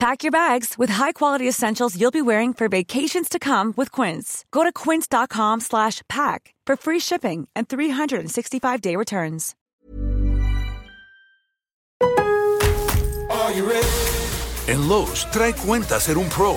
Pack your bags with high-quality essentials you'll be wearing for vacations to come with Quince. Go to quince.com slash pack for free shipping and 365-day returns. Are you ready? En Lowe's, trae cuenta ser un pro.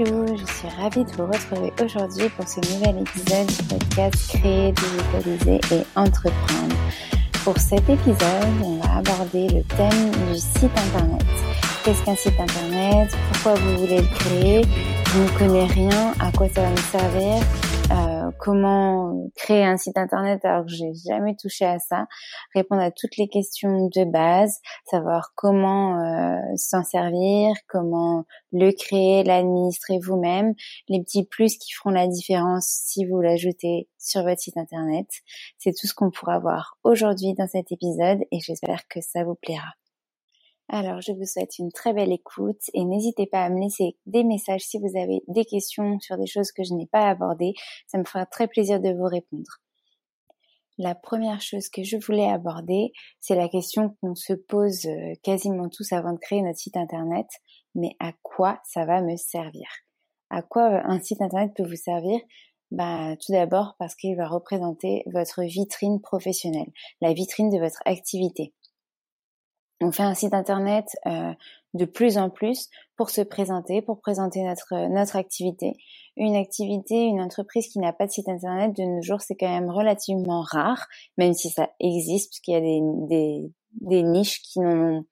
Hello, je suis ravie de vous retrouver aujourd'hui pour ce nouvel épisode du podcast Créer, digitaliser et entreprendre. Pour cet épisode, on va aborder le thème du site internet. Qu'est-ce qu'un site internet? Pourquoi vous voulez le créer? Je ne connais rien? À quoi ça va me servir? Euh, comment créer un site internet alors que j'ai jamais touché à ça, répondre à toutes les questions de base, savoir comment euh, s'en servir, comment le créer, l'administrer vous-même, les petits plus qui feront la différence si vous l'ajoutez sur votre site internet. C'est tout ce qu'on pourra voir aujourd'hui dans cet épisode et j'espère que ça vous plaira. Alors, je vous souhaite une très belle écoute et n'hésitez pas à me laisser des messages si vous avez des questions sur des choses que je n'ai pas abordées. Ça me fera très plaisir de vous répondre. La première chose que je voulais aborder, c'est la question qu'on se pose euh, quasiment tous avant de créer notre site internet. Mais à quoi ça va me servir? À quoi euh, un site internet peut vous servir? Bah, tout d'abord parce qu'il va représenter votre vitrine professionnelle, la vitrine de votre activité. On fait un site internet euh, de plus en plus pour se présenter, pour présenter notre notre activité. Une activité, une entreprise qui n'a pas de site internet de nos jours, c'est quand même relativement rare, même si ça existe, parce qu'il y a des, des, des niches qui n'en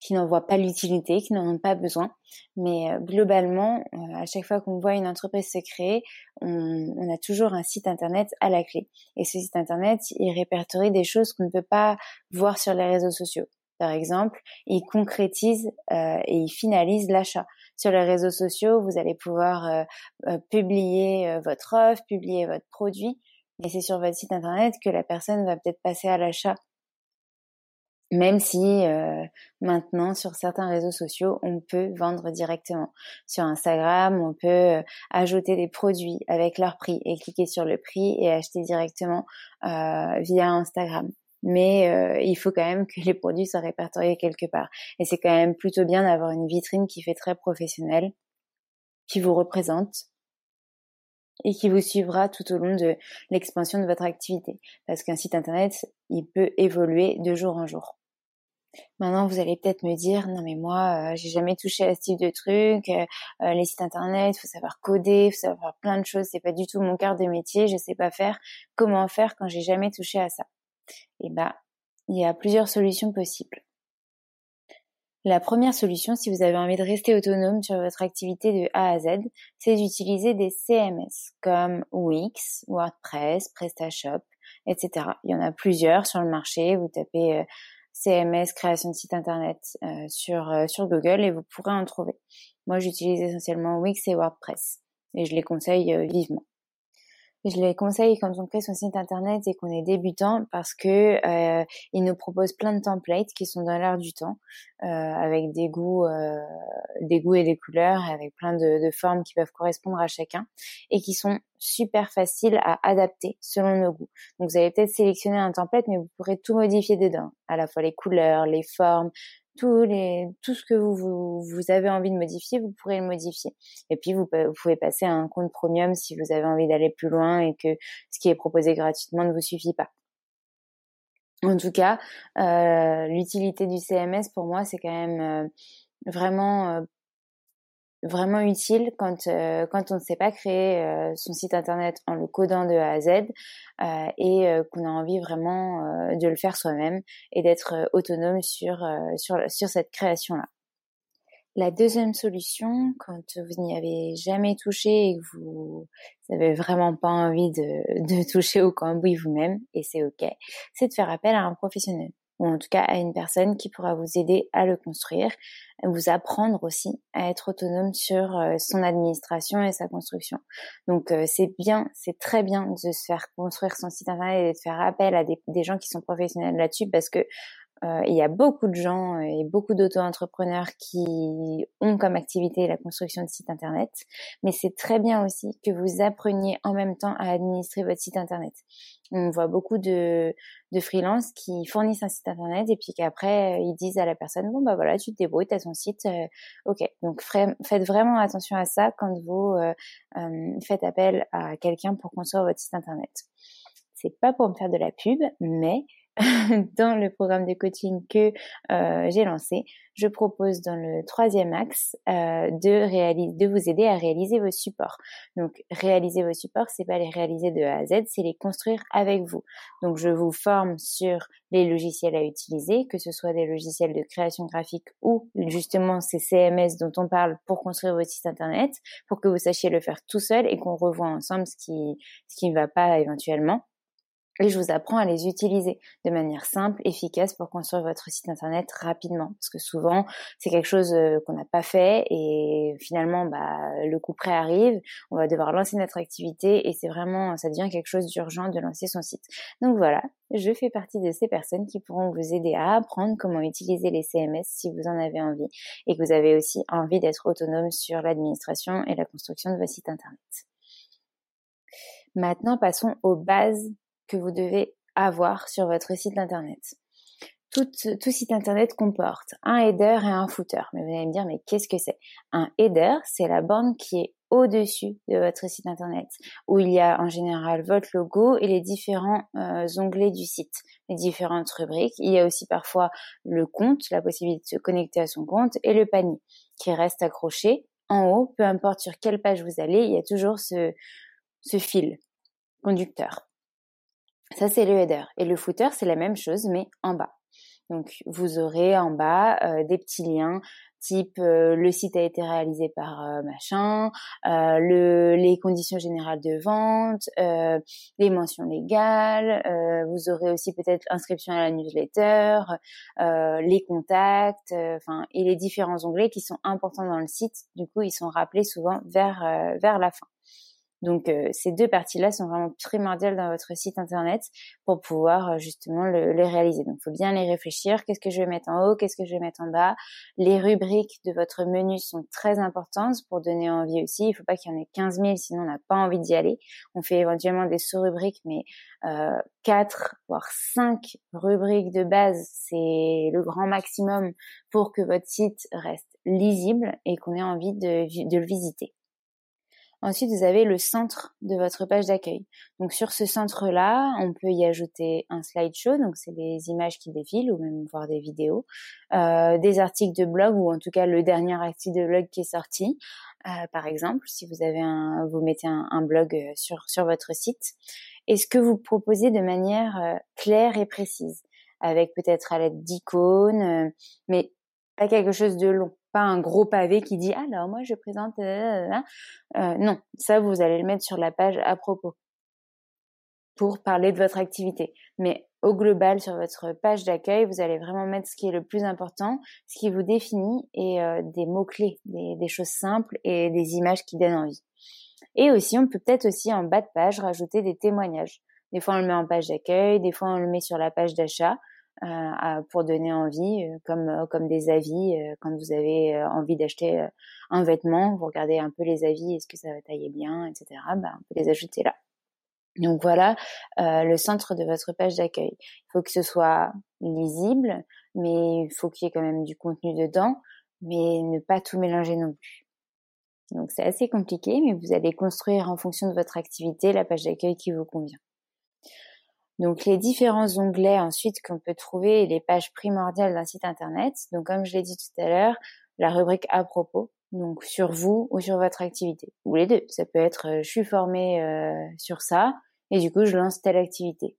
qui n'en voient pas l'utilité, qui n'en ont pas besoin. Mais euh, globalement, euh, à chaque fois qu'on voit une entreprise se créer, on, on, a toujours un site internet à la clé. Et ce site internet, il répertorie des choses qu'on ne peut pas voir sur les réseaux sociaux par exemple, il concrétise euh, et il finalise l'achat. Sur les réseaux sociaux, vous allez pouvoir euh, euh, publier votre offre, publier votre produit, et c'est sur votre site internet que la personne va peut-être passer à l'achat. Même si maintenant sur certains réseaux sociaux, on peut vendre directement. Sur Instagram, on peut ajouter des produits avec leur prix et cliquer sur le prix et acheter directement via Instagram mais euh, il faut quand même que les produits soient répertoriés quelque part. Et c'est quand même plutôt bien d'avoir une vitrine qui fait très professionnelle, qui vous représente et qui vous suivra tout au long de l'expansion de votre activité. Parce qu'un site internet, il peut évoluer de jour en jour. Maintenant, vous allez peut-être me dire, non mais moi, euh, j'ai jamais touché à ce type de truc. Euh, les sites internet, faut savoir coder, faut savoir plein de choses. C'est pas du tout mon cœur de métier. Je sais pas faire. Comment faire quand j'ai jamais touché à ça? Eh ben, il y a plusieurs solutions possibles. La première solution, si vous avez envie de rester autonome sur votre activité de A à Z, c'est d'utiliser des CMS comme Wix, WordPress, PrestaShop, etc. Il y en a plusieurs sur le marché. Vous tapez euh, CMS, création de site internet euh, sur, euh, sur Google et vous pourrez en trouver. Moi, j'utilise essentiellement Wix et WordPress et je les conseille vivement. Je les conseille quand on crée son site internet et qu'on est débutant parce que euh, ils nous proposent plein de templates qui sont dans l'air du temps, euh, avec des goûts, euh, des goûts et des couleurs, avec plein de, de, formes qui peuvent correspondre à chacun et qui sont super faciles à adapter selon nos goûts. Donc vous allez peut-être sélectionner un template, mais vous pourrez tout modifier dedans, à la fois les couleurs, les formes, tout, ce que vous, avez envie de modifier, vous pourrez le modifier. Et puis, vous, vous, pouvez passer à un compte premium si vous avez envie d'aller plus loin et que ce qui est proposé gratuitement ne vous suffit pas. En tout cas, euh, l'utilité du CMS pour moi, c'est quand même euh, vraiment euh, vraiment utile quand euh, quand on ne sait pas créer euh, son site internet en le codant de A à Z euh, et qu'on a envie vraiment de le faire soi-même et d'être autonome sur sur sur cette création là. La deuxième solution, quand vous n'y avez jamais touché et que vous n'avez vraiment pas envie de, de toucher au cambouis vous-même, et c'est ok, c'est de faire appel à un professionnel ou en tout cas à une personne qui pourra vous aider à le construire, vous apprendre aussi à être autonome sur euh, son administration et sa construction. Donc euh, c'est bien, c'est très bien de se faire construire son site internet et de faire appel à des, des gens qui sont professionnels là-dessus parce que euh, il y a beaucoup de gens et beaucoup d'auto-entrepreneurs qui ont comme activité la construction de sites internet, mais c'est très bien aussi que vous appreniez en même temps à administrer votre site internet. On voit beaucoup de, de freelances qui fournissent un site internet et puis qu'après ils disent à la personne bon bah voilà tu te débrouilles t'as ton site euh, ok. Donc faites vraiment attention à ça quand vous euh, faites appel à quelqu'un pour construire votre site internet. C'est pas pour me faire de la pub mais dans le programme de coaching que euh, j'ai lancé, je propose dans le troisième axe euh, de, de vous aider à réaliser vos supports. Donc réaliser vos supports, c'est pas les réaliser de A à Z, c'est les construire avec vous. Donc je vous forme sur les logiciels à utiliser, que ce soit des logiciels de création graphique ou justement ces CMS dont on parle pour construire votre site internet, pour que vous sachiez le faire tout seul et qu'on revoie ensemble ce qui ce qui ne va pas éventuellement et je vous apprends à les utiliser de manière simple, efficace pour construire votre site internet rapidement. Parce que souvent, c'est quelque chose euh, qu'on n'a pas fait et finalement, bah, le coup prêt arrive, on va devoir lancer notre activité et c'est vraiment, ça devient quelque chose d'urgent de lancer son site. Donc voilà, je fais partie de ces personnes qui pourront vous aider à apprendre comment utiliser les CMS si vous en avez envie et que vous avez aussi envie d'être autonome sur l'administration et la construction de votre site internet. Maintenant, passons aux bases que vous devez avoir sur votre site internet. Tout, site internet comporte un header et un footer. Mais vous allez me dire, mais qu'est-ce que c'est? Un header, c'est la bande qui est au-dessus de votre site internet, où il y a en général votre logo et les différents euh, onglets du site, les différentes rubriques. Il y a aussi parfois le compte, la possibilité de se connecter à son compte, et le panier qui reste accroché en haut, peu importe sur quelle page vous allez, il y a toujours ce fil conducteur. Ça, c'est le header. Et le footer, c'est la même chose, mais en bas. Donc, vous aurez en bas euh, des petits liens type euh, le site a été réalisé par euh, machin, le, les conditions générales de vente, les mentions légales. vous aurez aussi peut-être inscription à la newsletter, les contacts, enfin et les différents onglets qui sont importants dans le site. Du coup, ils sont rappelés souvent vers vers la fin. Donc euh, ces deux parties-là sont vraiment primordiales dans votre site internet pour pouvoir euh, justement le, les réaliser. Donc il faut bien les réfléchir. Qu'est-ce que je vais mettre en haut? Qu'est-ce que je vais mettre en bas? Les rubriques de votre menu sont très importantes pour donner envie aussi. Il ne faut pas qu'il y en ait 15 000, sinon on n'a pas envie d'y aller. On fait éventuellement des sous-rubriques, mais euh, 4 voire 5 rubriques de base, c'est le grand maximum pour que votre site reste lisible et qu'on ait envie de, de le visiter. Ensuite, vous avez le centre de votre page d'accueil. Donc sur ce centre-là, on peut y ajouter un slideshow, donc c'est des images qui défilent ou même voir des vidéos, euh, des articles de blog ou en tout cas le dernier article de blog qui est sorti, euh, par exemple, si vous avez un, vous mettez un, blog euh, sur sur votre site, et ce que vous proposez de manière claire et précise, avec peut-être à l'aide d'icônes, mais Pas quelque chose de long, pas un gros pavé qui dit alors moi je présente. Euh, non, ça vous allez le mettre sur la page à propos pour parler de votre activité. Mais au global, sur votre page d'accueil, vous allez vraiment mettre ce qui est le plus important, ce qui vous définit et euh, des mots-clés, des, choses simples et des images qui donnent envie. Et aussi, on peut peut-être aussi en bas de page rajouter des témoignages. Des fois, on le met en page d'accueil, des fois, on le met sur la page d'achat. Euh, pour donner envie, euh, comme comme des avis quand vous avez envie d'acheter un vêtement, vous regardez un peu les avis, est-ce que ça va tailler bien, etc. Ben, on peut les ajouter là. Donc voilà euh, le centre de votre page d'accueil. Il faut que ce soit lisible, mais il faut qu'il y ait quand même du contenu dedans, mais ne pas tout mélanger non plus. Donc c'est assez compliqué, mais vous allez construire en fonction de votre activité la page d'accueil qui vous convient. Donc les différents onglets ensuite qu'on peut trouver les pages primordiales d'un site internet. Donc comme je l'ai dit tout à l'heure, la rubrique à propos, donc sur vous ou sur votre activité, ou les deux. Ça peut être euh, je suis formée euh, sur ça et du coup je lance telle activité.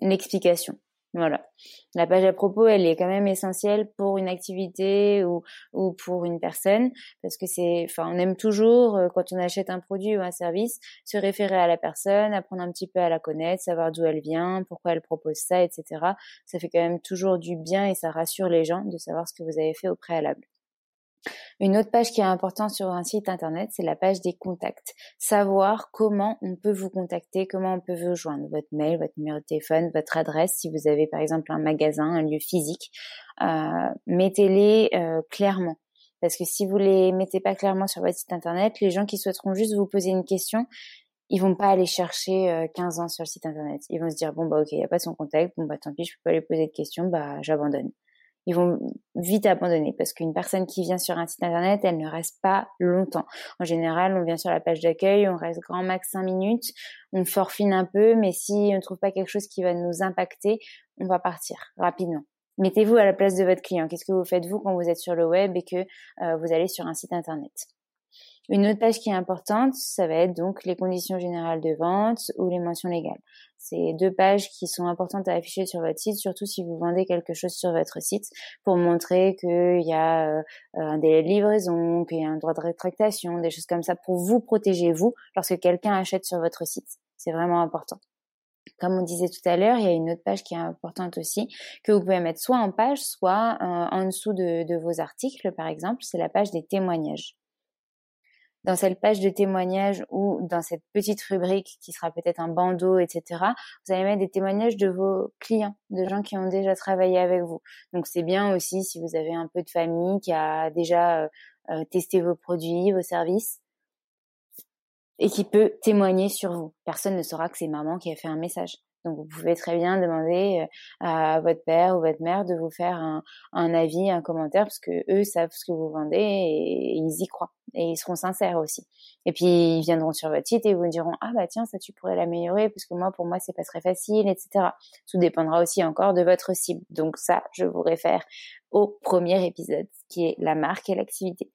L'explication. Voilà. La page à propos, elle est quand même essentielle pour une activité ou, ou pour une personne parce que c'est, enfin, on aime toujours euh, quand on achète un produit ou un service se référer à la personne, apprendre un petit peu à la connaître, savoir d'où elle vient, pourquoi elle propose ça, etc. Ça fait quand même toujours du bien et ça rassure les gens de savoir ce que vous avez fait au préalable. Une autre page qui est importante sur un site internet, c'est la page des contacts. Savoir comment on peut vous contacter, comment on peut vous joindre, votre mail, votre numéro de téléphone, votre adresse, si vous avez par exemple un magasin, un lieu physique, euh, mettez-les euh, clairement. Parce que si vous les mettez pas clairement sur votre site internet, les gens qui souhaiteront juste vous poser une question, ils vont pas aller chercher 15 euh, ans sur le site internet. Ils vont se dire bon bah ok, y a pas son contact, bon bah tant pis, je peux pas lui poser de questions, bah j'abandonne ils vont vite abandonner parce qu'une personne qui vient sur un site internet, elle ne reste pas longtemps. En général, on vient sur la page d'accueil, on reste grand max 5 minutes, on forfine un peu, mais si on ne trouve pas quelque chose qui va nous impacter, on va partir rapidement. Mettez-vous à la place de votre client. Qu'est-ce que vous faites vous quand vous êtes sur le web et que euh, vous allez sur un site internet? Une autre page qui est importante, ça va être donc les conditions générales de vente ou les mentions légales. C'est deux pages qui sont importantes à afficher sur votre site, surtout si vous vendez quelque chose sur votre site, pour montrer qu'il y a euh, un délai de livraison, qu'il y a un droit de rétractation, des choses comme ça, pour vous protéger, vous, lorsque quelqu'un achète sur votre site. C'est vraiment important. Comme on disait tout à l'heure, il y a une autre page qui est importante aussi, que vous pouvez mettre soit en page, soit euh, en dessous de, de vos articles, par exemple, c'est la page des témoignages dans cette page de témoignages ou dans cette petite rubrique qui sera peut-être un bandeau, etc., vous allez mettre des témoignages de vos clients, de gens qui ont déjà travaillé avec vous. Donc c'est bien aussi si vous avez un peu de famille qui a déjà euh, euh, testé vos produits, vos services et qui peut témoigner sur vous. Personne ne saura que c'est maman qui a fait un message. Donc vous pouvez très bien demander euh, à votre père ou votre mère de vous faire un, un, avis, un commentaire, parce que eux savent ce que vous vendez et, ils y croient et ils seront sincères aussi. Et puis ils viendront sur votre site et vous diront ah bah tiens ça tu pourrais l'améliorer parce que moi pour moi c'est pas très facile, etc. Tout dépendra aussi encore de votre cible. Donc ça je vous réfère au premier épisode qui est la marque et l'activité.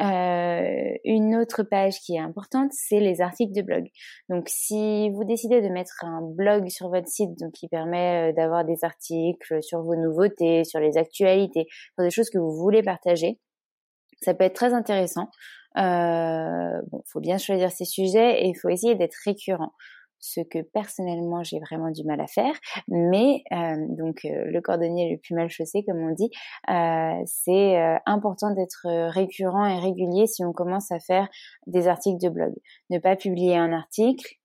Euh, une autre page qui est importante, c'est les articles de blog. Donc, si vous décidez de mettre un blog sur votre site, donc qui permet euh, d'avoir des articles sur vos nouveautés, sur les actualités, sur des choses que vous voulez partager, ça peut être très intéressant. Euh, bon, faut bien choisir ses sujets et il faut essayer d'être récurrent ce que personnellement j'ai vraiment du mal à faire. Mais euh, donc euh, le cordonnier le plus mal chaussé, comme on dit, euh, c'est important d'être récurrent et régulier si on commence à faire des articles de blog. Ne pas publier un article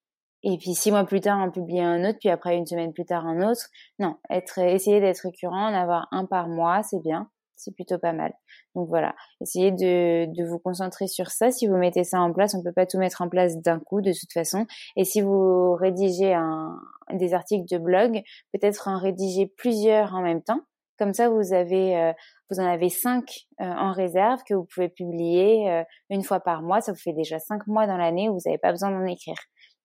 et puis six mois plus tard en publier un autre, puis après une semaine plus tard un autre. Non, être essayer d'être récurrent, en avoir un par mois, c'est bien c'est plutôt pas mal. Donc voilà, essayez de, de, vous concentrer sur ça. Si vous mettez ça en place, on peut pas tout mettre en place d'un coup de toute façon. Et si vous rédigez un, des articles de blog, peut-être en rédiger plusieurs en même temps. Comme ça, vous avez, euh, vous en avez cinq euh, en réserve que vous pouvez publier euh, une fois par mois. Ça vous fait déjà cinq mois dans l'année où vous n'avez pas besoin d'en écrire.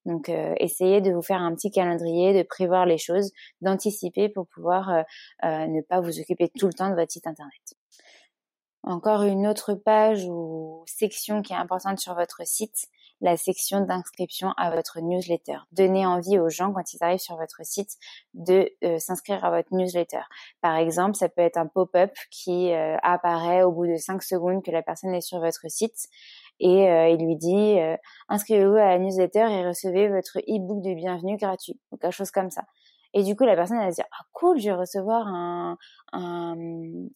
Donc, euh, essayez de vous faire un petit calendrier, de prévoir les choses, d'anticiper pour pouvoir euh, euh, ne pas vous occuper tout le temps de votre site internet. Encore une autre page ou section qui est importante sur votre site, la section d'inscription à votre newsletter. Donnez envie aux gens quand ils arrivent sur votre site de euh, s'inscrire à votre newsletter. Par exemple, ça peut être un pop-up qui euh, apparaît au bout de 5 secondes que la personne est sur votre site et euh, il lui dit inscrivez-vous à la newsletter et recevez votre e-book de bienvenue gratuit ou quelque chose comme ça. Et du coup, la personne elle va se dire ah cool, je vais recevoir un un,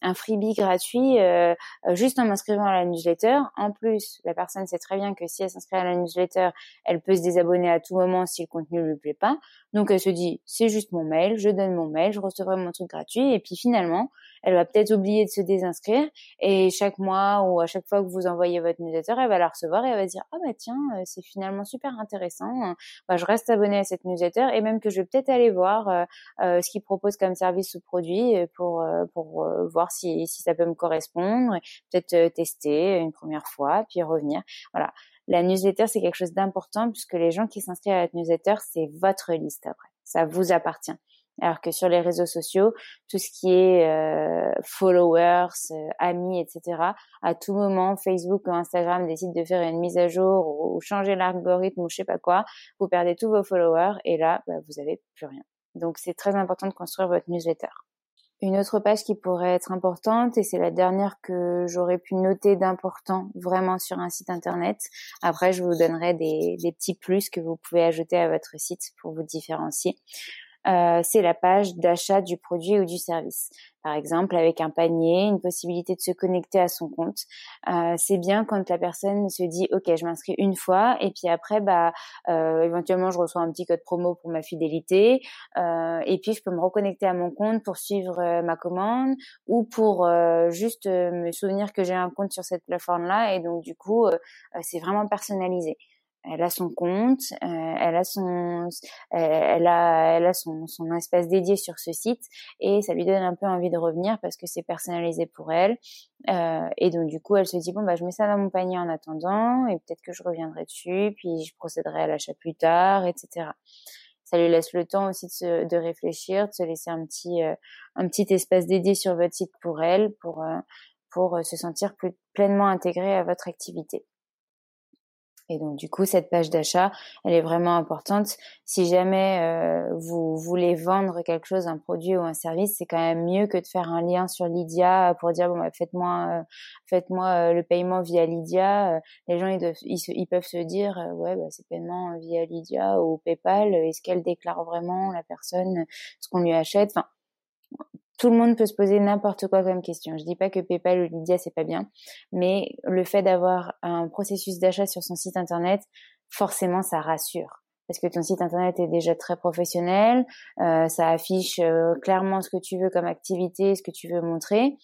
un freebie gratuit euh, juste en m'inscrivant à la newsletter. En plus, la personne sait très bien que si elle s'inscrit à la newsletter, elle peut se désabonner à tout moment si le contenu ne lui plaît pas. Donc elle se dit c'est juste mon mail, je donne mon mail, je recevrai mon truc gratuit. Et puis finalement, elle va peut-être oublier de se désinscrire et chaque mois ou à chaque fois que vous envoyez votre newsletter, elle va la recevoir et elle va dire ah bah tiens euh, c'est finalement super intéressant, bah, je reste abonnée à cette newsletter et même que je vais peut-être aller voir euh, euh, ce qu'ils proposent comme service ou produit pour pour voir si si ça peut me correspondre, peut-être tester une première fois puis revenir. Voilà. La newsletter, c'est quelque chose d'important puisque les gens qui s'inscrivent à la newsletter, c'est votre liste après. Ça vous appartient. Alors que sur les réseaux sociaux, tout ce qui est euh, followers, euh, amis, etc., à tout moment, Facebook ou Instagram décide de faire une mise à jour ou, changer l'algorithme ou je sais pas quoi, vous perdez tous vos followers et là, bah, vous avez plus rien. Donc c'est très important de construire votre newsletter. Une autre page qui pourrait être importante, et c'est la dernière que j'aurais pu noter d'important vraiment sur un site internet. Après, je vous donnerai des, des petits plus que vous pouvez ajouter à votre site pour vous différencier. Euh, c'est la page d'achat du produit ou du service. Par exemple, avec un panier, une possibilité de se connecter à son compte. Euh, c'est bien quand la personne se dit OK, je m'inscris une fois et puis après, bah, euh, éventuellement, je reçois un petit code promo pour ma fidélité et puis je peux me reconnecter à mon compte pour suivre ma commande ou pour juste me souvenir que j'ai un compte sur cette plateforme-là et donc du coup, c'est vraiment personnalisé elle a son compte, euh, elle a son, elle a, elle a son, son espace dédié sur ce site et ça lui donne un peu envie de revenir parce que c'est personnalisé pour elle. Euh, et donc du coup, elle se dit bon bah je mets ça dans mon panier en attendant et peut-être que je reviendrai dessus, puis je procéderai à l'achat plus tard, etc. Ça lui laisse le temps aussi de, se, de réfléchir, de se laisser un petit, euh, un petit espace dédié sur votre site pour elle, pour, pour se sentir plus pleinement intégrée à votre activité. Et donc du coup, cette page d'achat, elle est vraiment importante. Si jamais euh, vous voulez vendre quelque chose, un produit ou un service, c'est quand même mieux que de faire un lien sur Lydia pour dire bon bah, faites-moi euh, faites-moi euh, le paiement via Lydia. les gens ils, ils, peuvent se dire ouais bah, c'est paiement via Lydia ou PayPal. Est-ce qu'elle déclare vraiment la personne ce qu'on lui achète? Enfin tout le monde peut se poser n'importe quoi comme question. Je dis pas que PayPal ou Lydia c'est pas bien, mais le fait d'avoir un processus d'achat sur son site internet, forcément ça rassure parce que ton site internet est déjà très professionnel, euh, ça affiche euh, clairement ce que tu veux comme activité, ce que tu veux montrer,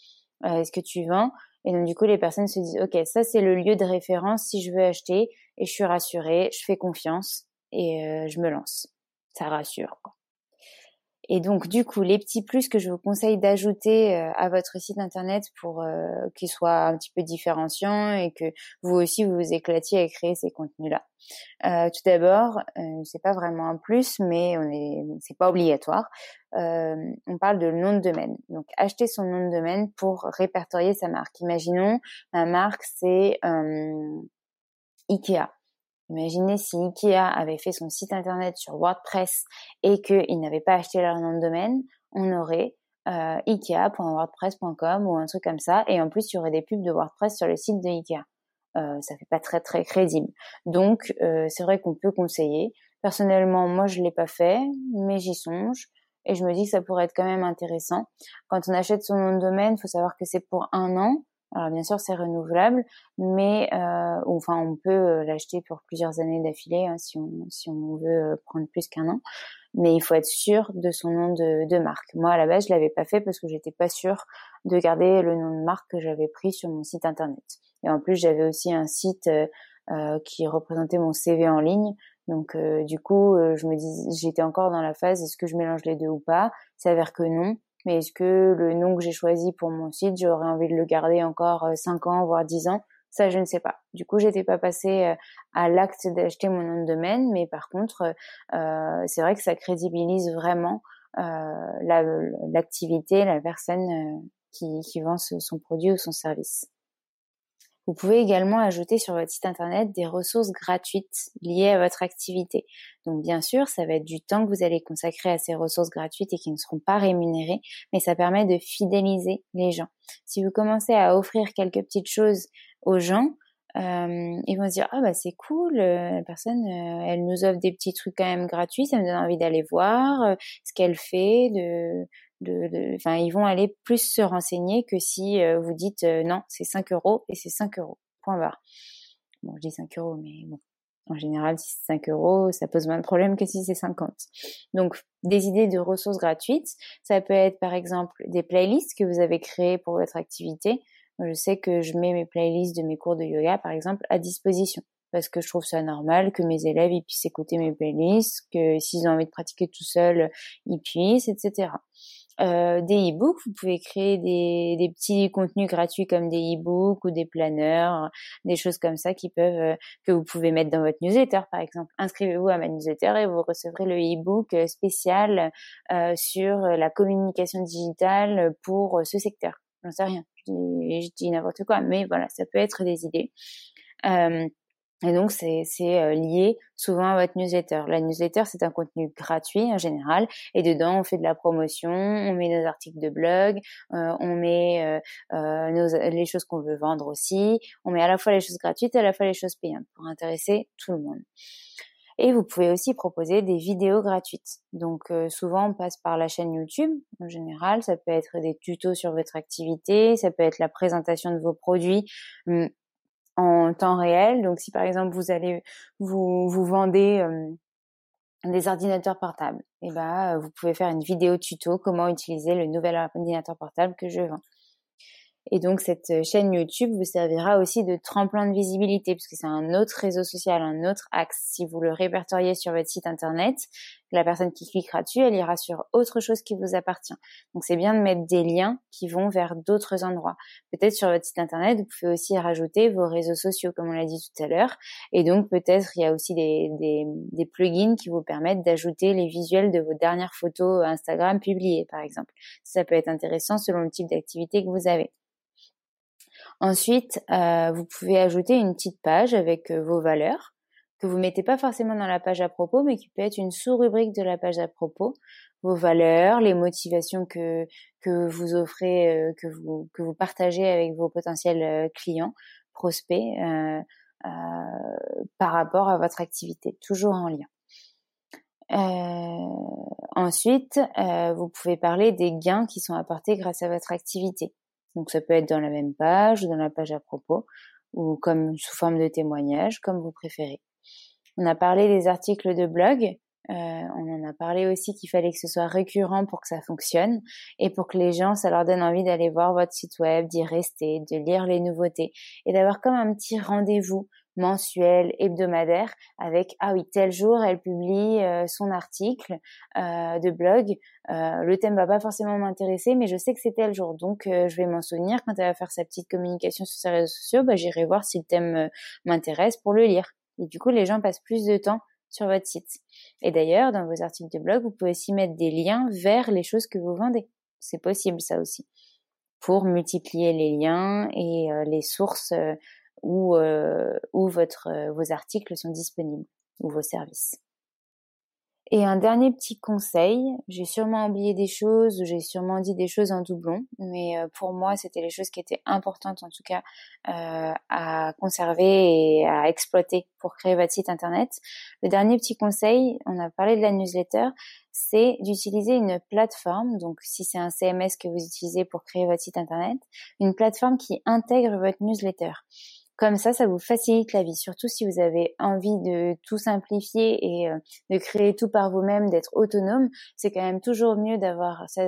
euh, ce que tu vends, et donc du coup les personnes se disent ok ça c'est le lieu de référence si je veux acheter et je suis rassurée, je fais confiance et je me lance. Ça rassure. Quoi. Et donc, du coup, les petits plus que je vous conseille d'ajouter euh, à votre site internet pour euh, qu'il soit un petit peu différenciant et que vous aussi vous éclatiez à créer ces contenus-là. Euh, tout d'abord, euh, c'est pas vraiment un plus, mais on est, c'est pas obligatoire. on parle de nom de domaine. Donc, acheter son nom de domaine pour répertorier sa marque. Imaginons, ma marque c'est Ikea. Imaginez si Ikea avait fait son site internet sur WordPress et qu'ils n'avaient pas acheté leur nom de domaine, on aurait euh, ikea.wordpress.com ou un truc comme ça. Et en plus, il y aurait des pubs de WordPress sur le site de Ikea. Euh, ça fait pas très très crédible. Donc, euh, c'est vrai qu'on peut conseiller. Personnellement, moi, je l'ai pas fait, mais j'y songe. Et je me dis que ça pourrait être quand même intéressant. Quand on achète son nom de domaine, faut savoir que c'est pour un an. Alors bien sûr, c'est renouvelable, mais euh, enfin on peut euh, l'acheter pour plusieurs années d'affilée hein, si on veut euh, prendre plus qu'un an. Mais il faut être sûr de son nom de, marque. Moi à la base, je l'avais pas fait parce que j'étais pas sûre de garder le nom de marque que j'avais pris sur mon site internet. Et en plus, j'avais aussi un site euh, qui représentait mon CV en ligne. Donc du coup, je me dis, j'étais encore dans la phase est-ce que je mélange les deux ou pas? S'avère que non mais est-ce que le nom que j'ai choisi pour mon site, j'aurais envie de le garder encore 5 euh, ans, voire 10 ans? Ça, je ne sais pas. Du coup, j'étais pas passée euh, à l'acte d'acheter mon nom de domaine, mais par contre, euh, c'est vrai que ça crédibilise vraiment l'activité, la, personne qui, qui, vend son produit ou son service. Vous pouvez également ajouter sur votre site internet des ressources gratuites liées à votre activité. Donc bien sûr, ça va être du temps que vous allez consacrer à ces ressources gratuites et qui ne seront pas rémunérées, mais ça permet de fidéliser les gens. Si vous commencez à offrir quelques petites choses aux gens, euh, ils vont se dire ah bah c'est cool, euh, la personne euh, elle nous offre des petits trucs quand même gratuits, ça me donne envie d'aller voir ce qu'elle fait, de ils vont aller plus se renseigner que si euh, vous dites euh, non, c'est 5 euros et c'est 5 euros. Point barre. Bon, je dis 5 euros, mais bon. En général, si c'est 5 euros, ça pose moins de problèmes que si c'est 50. Donc, des idées de ressources gratuites. Ça peut être, par exemple, des playlists que vous avez créées pour votre activité. je sais que je mets mes playlists de mes cours de yoga, par exemple, à disposition parce que je trouve ça normal que mes élèves ils puissent écouter mes playlists, que s'ils ont envie de pratiquer tout seuls, ils puissent, etc. Euh, des e-books, vous pouvez créer des, des, petits contenus gratuits comme des e-books ou des planeurs, des choses comme ça qui peuvent euh, que vous pouvez mettre dans votre newsletter par exemple. Inscrivez-vous à ma newsletter et vous recevrez le e-book euh, spécial euh, sur la communication digitale pour ce secteur. J'en sais rien, je dis, dis n'importe quoi, mais voilà, ça peut être des idées. Euh, et donc, c'est euh, lié souvent à votre newsletter. La newsletter, c'est un contenu gratuit en général. Et dedans, on fait de la promotion, on met nos articles de blog, euh, on met euh, nos, les choses qu'on veut vendre aussi. On met à la fois les choses gratuites et à la fois les choses payantes pour intéresser tout le monde. Et vous pouvez aussi proposer des vidéos gratuites. Donc souvent on passe par la chaîne YouTube. En général, ça peut être des tutos sur votre activité, ça peut être la présentation de vos produits. En temps réel. Donc si par exemple vous allez vous vous vendez euh, des ordinateurs portables, et eh ben vous pouvez faire une vidéo tuto comment utiliser le nouvel ordinateur portable que je vends. Et donc cette euh, chaîne YouTube vous servira aussi de tremplin de visibilité puisque c'est un autre réseau social, un autre axe. Si vous le répertoriez sur votre site internet, la personne qui cliquera dessus, elle ira sur autre chose qui vous appartient. Donc c'est bien de mettre des liens qui vont vers d'autres endroits. Peut-être sur votre site internet, vous pouvez aussi rajouter vos réseaux sociaux comme on l'a dit tout à l'heure. Et donc peut-être il y a aussi des, des, des plugins qui vous permettent d'ajouter les visuels de vos dernières photos Instagram publiées par exemple. Ça peut être intéressant selon le type d'activité que vous avez. Ensuite, euh, vous pouvez ajouter une petite page avec euh, vos valeurs que vous mettez pas forcément dans la page à propos, mais qui peut être une sous-rubrique de la page à propos. Vos valeurs, les motivations que que vous offrez, euh, que vous que vous partagez avec vos potentiels clients, prospects, par rapport à votre activité, toujours en lien. ensuite, vous pouvez parler des gains qui sont apportés grâce à votre activité. Donc ça peut être dans la même page ou dans la page à propos ou comme sous forme de témoignage, comme vous préférez. On a parlé des articles de blog. Euh, on en a parlé aussi qu'il fallait que ce soit récurrent pour que ça fonctionne et pour que les gens, ça leur donne envie d'aller voir votre site web, d'y rester, de lire les nouveautés et d'avoir comme un petit rendez-vous mensuel, hebdomadaire, avec ah oui tel jour elle publie euh, son article euh, de blog. Euh, le thème va pas forcément m'intéresser, mais je sais que c'est tel jour, donc je vais m'en souvenir quand elle va faire sa petite communication sur ses réseaux sociaux. Bah, j'irai voir si le thème m'intéresse pour le lire. Et du coup, les gens passent plus de temps sur votre site. Et d'ailleurs, dans vos articles de blog, vous pouvez aussi mettre des liens vers les choses que vous vendez. C'est possible, ça aussi, pour multiplier les liens et les sources euh, où votre, euh, vos articles sont disponibles ou vos services. Et un dernier petit conseil, j'ai sûrement oublié des choses j'ai sûrement dit des choses en doublon, mais euh, pour moi c'était les choses qui étaient importantes en tout cas euh, à conserver et à exploiter pour créer votre site internet. Le dernier petit conseil, on a parlé de la newsletter, c'est d'utiliser une plateforme, donc si c'est un CMS que vous utilisez pour créer votre site internet, une plateforme qui intègre votre newsletter. Comme ça, ça vous facilite la vie, surtout si vous avez envie de tout simplifier et euh, de créer tout par vous-même, d'être autonome. C'est quand même toujours mieux d'avoir sa,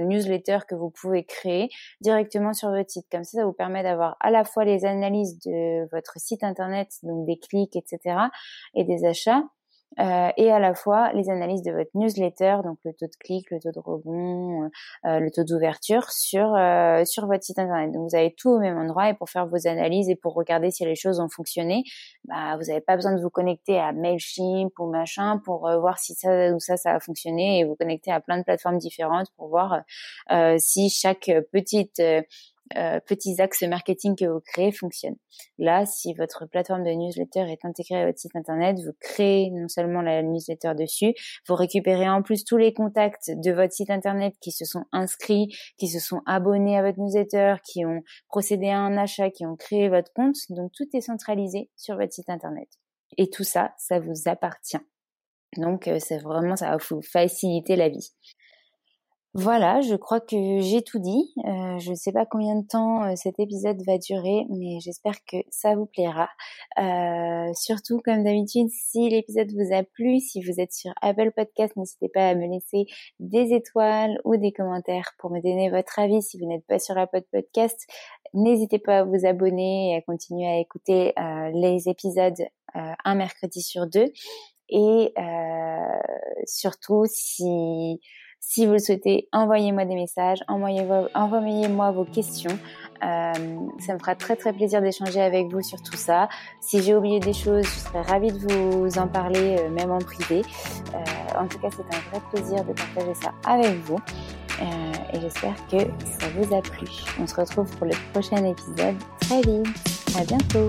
newsletter que vous pouvez créer directement sur votre site. Comme ça, ça vous permet d'avoir à la fois les analyses de votre site internet, donc des clics, etc., et des achats, euh, et à la fois les analyses de votre newsletter, donc le taux de clic, le taux de rebond, euh, le taux d'ouverture sur euh, sur votre site internet. Donc vous avez tout au même endroit et pour faire vos analyses et pour regarder si les choses ont fonctionné, bah, vous n'avez pas besoin de vous connecter à Mailchimp ou machin pour voir si ça ou ça ça a fonctionné et vous connecter à plein de plateformes différentes pour voir si chaque petite euh, petits axes marketing que vous créez fonctionnent. Là, si votre plateforme de newsletter est intégrée à votre site internet, vous créez non seulement la newsletter dessus, vous récupérez en plus tous les contacts de votre site internet qui se sont inscrits, qui se sont abonnés à votre newsletter, qui ont procédé à un achat, qui ont créé votre compte. Donc tout est centralisé sur votre site internet. Et tout ça, ça vous appartient. Donc euh, c'est vraiment ça va vous faciliter la vie. Voilà, je crois que j'ai tout dit. Euh, je ne sais pas combien de temps euh, cet épisode va durer, mais j'espère que ça vous plaira. Euh, surtout, comme d'habitude, si l'épisode vous a plu, si vous êtes sur Apple Podcast, n'hésitez pas à me laisser des étoiles ou des commentaires pour me donner votre avis. Si vous n'êtes pas sur Apple Podcast, n'hésitez pas à vous abonner et à continuer à écouter les épisodes un mercredi sur deux. Et surtout, si si vous le souhaitez, envoyez-moi des messages, envoyez-moi vos questions. Euh, ça me fera très très plaisir d'échanger avec vous sur tout ça. Si j'ai oublié des choses, je serais ravie de vous en parler, euh, même en privé. Euh, en tout cas, c'est un vrai plaisir de partager ça avec vous. et j'espère que ça vous a plu. On se retrouve pour le prochain épisode très vite. À bientôt.